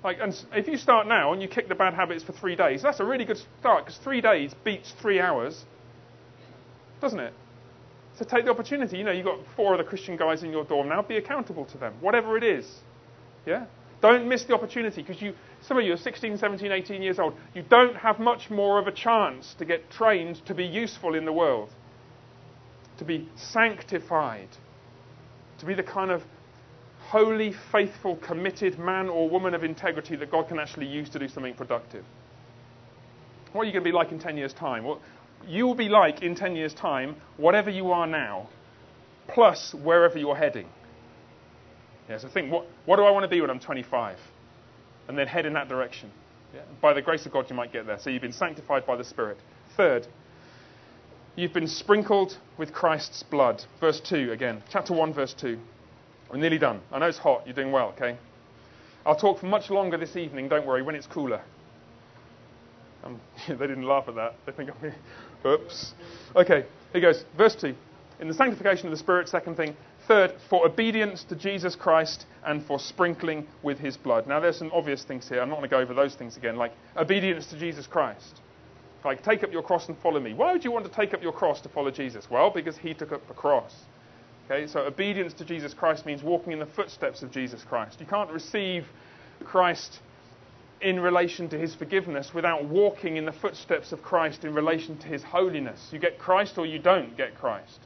Like, and if you start now and you kick the bad habits for three days, that's a really good start because three days beats three hours, doesn't it? So take the opportunity. You know, you've got four other Christian guys in your dorm now. Be accountable to them, whatever it is. Yeah? Don't miss the opportunity because you Some of you are 16, 17, 18 years old. You don't have much more of a chance to get trained to be useful in the world, to be sanctified, to be the kind of holy, faithful, committed man or woman of integrity that God can actually use to do something productive. What are you going to be like in 10 years' time? What, you will be like in 10 years' time, whatever you are now, plus wherever you're heading. Yeah, so think, what, what do I want to be when I'm 25? And then head in that direction. Yeah, by the grace of God, you might get there. So you've been sanctified by the Spirit. Third, you've been sprinkled with Christ's blood. Verse 2 again. Chapter 1, verse 2. We're nearly done. I know it's hot. You're doing well, okay? I'll talk for much longer this evening, don't worry, when it's cooler. Um, they didn't laugh at that. They think I'm. Oops. Okay, here goes. Verse 2. In the sanctification of the Spirit, second thing. Third, for obedience to Jesus Christ and for sprinkling with his blood. Now, there's some obvious things here. I'm not going to go over those things again, like obedience to Jesus Christ. Like, take up your cross and follow me. Why would you want to take up your cross to follow Jesus? Well, because he took up the cross. Okay, so obedience to Jesus Christ means walking in the footsteps of Jesus Christ. You can't receive Christ in relation to his forgiveness without walking in the footsteps of Christ in relation to his holiness. You get Christ or you don't get Christ.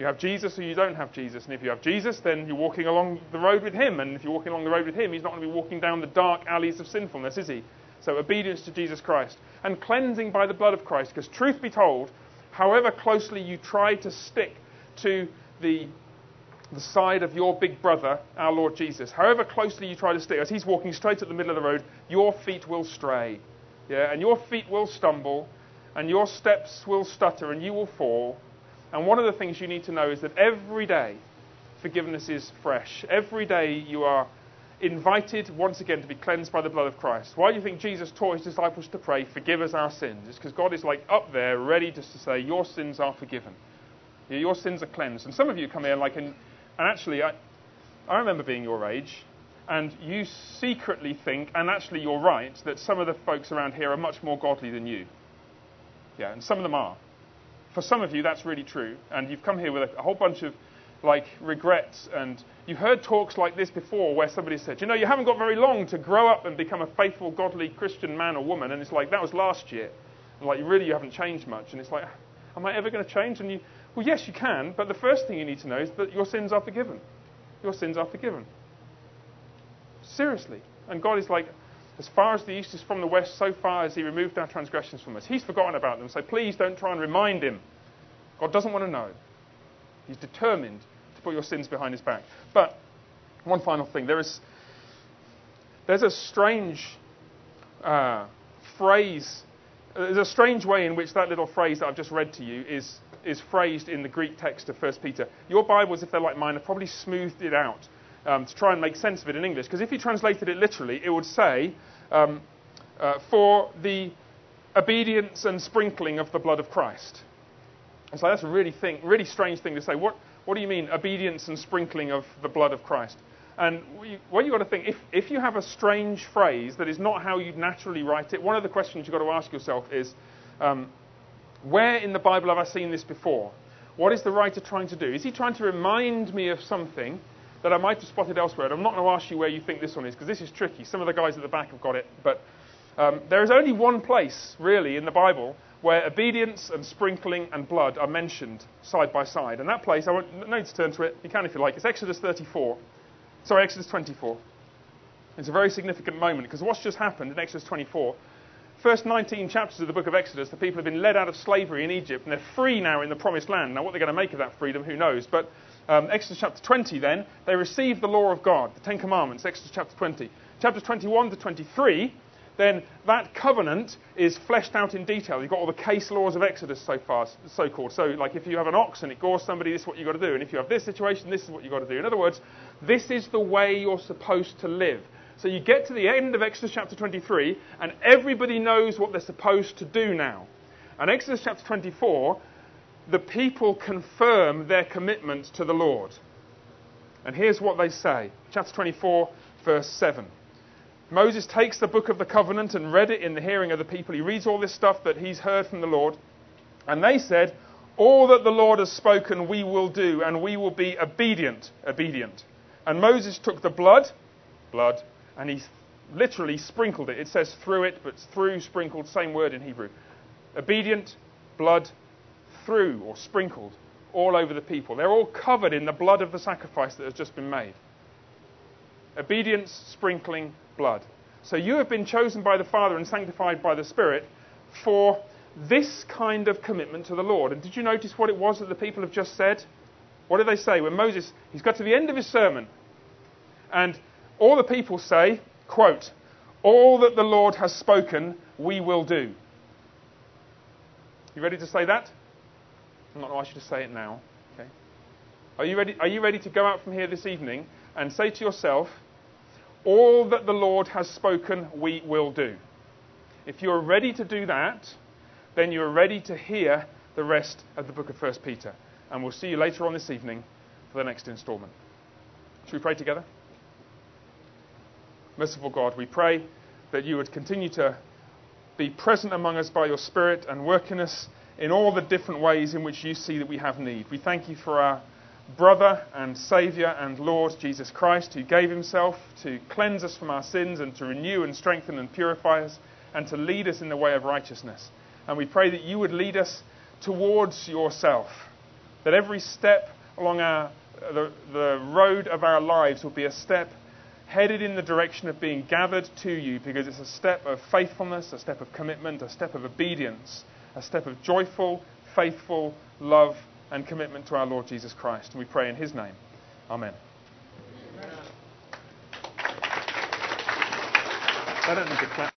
You have Jesus or you don't have Jesus. And if you have Jesus, then you're walking along the road with him. And if you're walking along the road with him, he's not going to be walking down the dark alleys of sinfulness, is he? So obedience to Jesus Christ. And cleansing by the blood of Christ. Because truth be told, however closely you try to stick to the, the side of your big brother, our Lord Jesus, however closely you try to stick, as he's walking straight at the middle of the road, your feet will stray. Yeah, and your feet will stumble, and your steps will stutter, and you will fall. And one of the things you need to know is that every day forgiveness is fresh. Every day you are invited once again to be cleansed by the blood of Christ. Why do you think Jesus taught his disciples to pray, Forgive us our sins? It's because God is like up there, ready just to say, Your sins are forgiven. Your sins are cleansed. And some of you come here like, and, and actually, I, I remember being your age, and you secretly think, and actually you're right, that some of the folks around here are much more godly than you. Yeah, and some of them are for some of you, that's really true. And you've come here with a, a whole bunch of like regrets. And you've heard talks like this before where somebody said, you know, you haven't got very long to grow up and become a faithful, godly Christian man or woman. And it's like, that was last year. And like, really, you haven't changed much. And it's like, am I ever going to change? And you, well, yes, you can. But the first thing you need to know is that your sins are forgiven. Your sins are forgiven. Seriously. And God is like, as far as the east is from the west, so far as he removed our transgressions from us. He's forgotten about them, so please don't try and remind him. God doesn't want to know. He's determined to put your sins behind his back. But one final thing there is there's a strange uh, phrase. There's a strange way in which that little phrase that I've just read to you is, is phrased in the Greek text of 1 Peter. Your Bibles, if they're like mine, have probably smoothed it out um, to try and make sense of it in English. Because if you translated it literally, it would say, um, uh, for the obedience and sprinkling of the blood of Christ. It's like that's a really thing, really strange thing to say. What, what do you mean, obedience and sprinkling of the blood of Christ? And what you've got to think, if, if you have a strange phrase that is not how you'd naturally write it, one of the questions you've got to ask yourself is, um, where in the Bible have I seen this before? What is the writer trying to do? Is he trying to remind me of something that I might have spotted elsewhere. And I'm not going to ask you where you think this one is because this is tricky. Some of the guys at the back have got it. But um, there is only one place, really, in the Bible where obedience and sprinkling and blood are mentioned side by side. And that place, I won't no need to turn to it. You can if you like. It's Exodus 34. Sorry, Exodus 24. It's a very significant moment because what's just happened in Exodus 24 first 19 chapters of the book of Exodus, the people have been led out of slavery in Egypt and they're free now in the promised land. Now, what they're going to make of that freedom, who knows? But um, Exodus chapter 20, then, they receive the law of God, the Ten Commandments, Exodus chapter 20. Chapters 21 to 23, then that covenant is fleshed out in detail. You've got all the case laws of Exodus so far, so called. So, like if you have an ox and it gores somebody, this is what you've got to do. And if you have this situation, this is what you've got to do. In other words, this is the way you're supposed to live. So you get to the end of Exodus chapter 23, and everybody knows what they're supposed to do now. And Exodus chapter 24 the people confirm their commitment to the Lord. And here's what they say chapter 24, verse 7. Moses takes the book of the covenant and read it in the hearing of the people. He reads all this stuff that he's heard from the Lord. And they said, All that the Lord has spoken, we will do, and we will be obedient. Obedient. And Moses took the blood, blood, and he literally sprinkled it. It says threw it, but threw, sprinkled, same word in Hebrew. Obedient, blood, threw, or sprinkled, all over the people. They're all covered in the blood of the sacrifice that has just been made. Obedience, sprinkling, blood. So you have been chosen by the Father and sanctified by the Spirit for this kind of commitment to the Lord. And did you notice what it was that the people have just said? What did they say? When Moses, he's got to the end of his sermon, and all the people say, quote, All that the Lord has spoken, we will do. You ready to say that? I'm not going to ask you to say it now. Okay. Are you ready? Are you ready to go out from here this evening and say to yourself, "All that the Lord has spoken, we will do." If you are ready to do that, then you are ready to hear the rest of the book of 1 Peter. And we'll see you later on this evening for the next instalment. Should we pray together? Merciful God, we pray that you would continue to be present among us by your Spirit and work in us in all the different ways in which you see that we have need. We thank you for our brother and Saviour and Lord Jesus Christ, who gave himself to cleanse us from our sins and to renew and strengthen and purify us and to lead us in the way of righteousness. And we pray that you would lead us towards yourself, that every step along our, the, the road of our lives will be a step headed in the direction of being gathered to you because it's a step of faithfulness, a step of commitment, a step of obedience, a step of joyful, faithful love and commitment to our Lord Jesus Christ. And we pray in his name. Amen. Amen. I don't need to clap.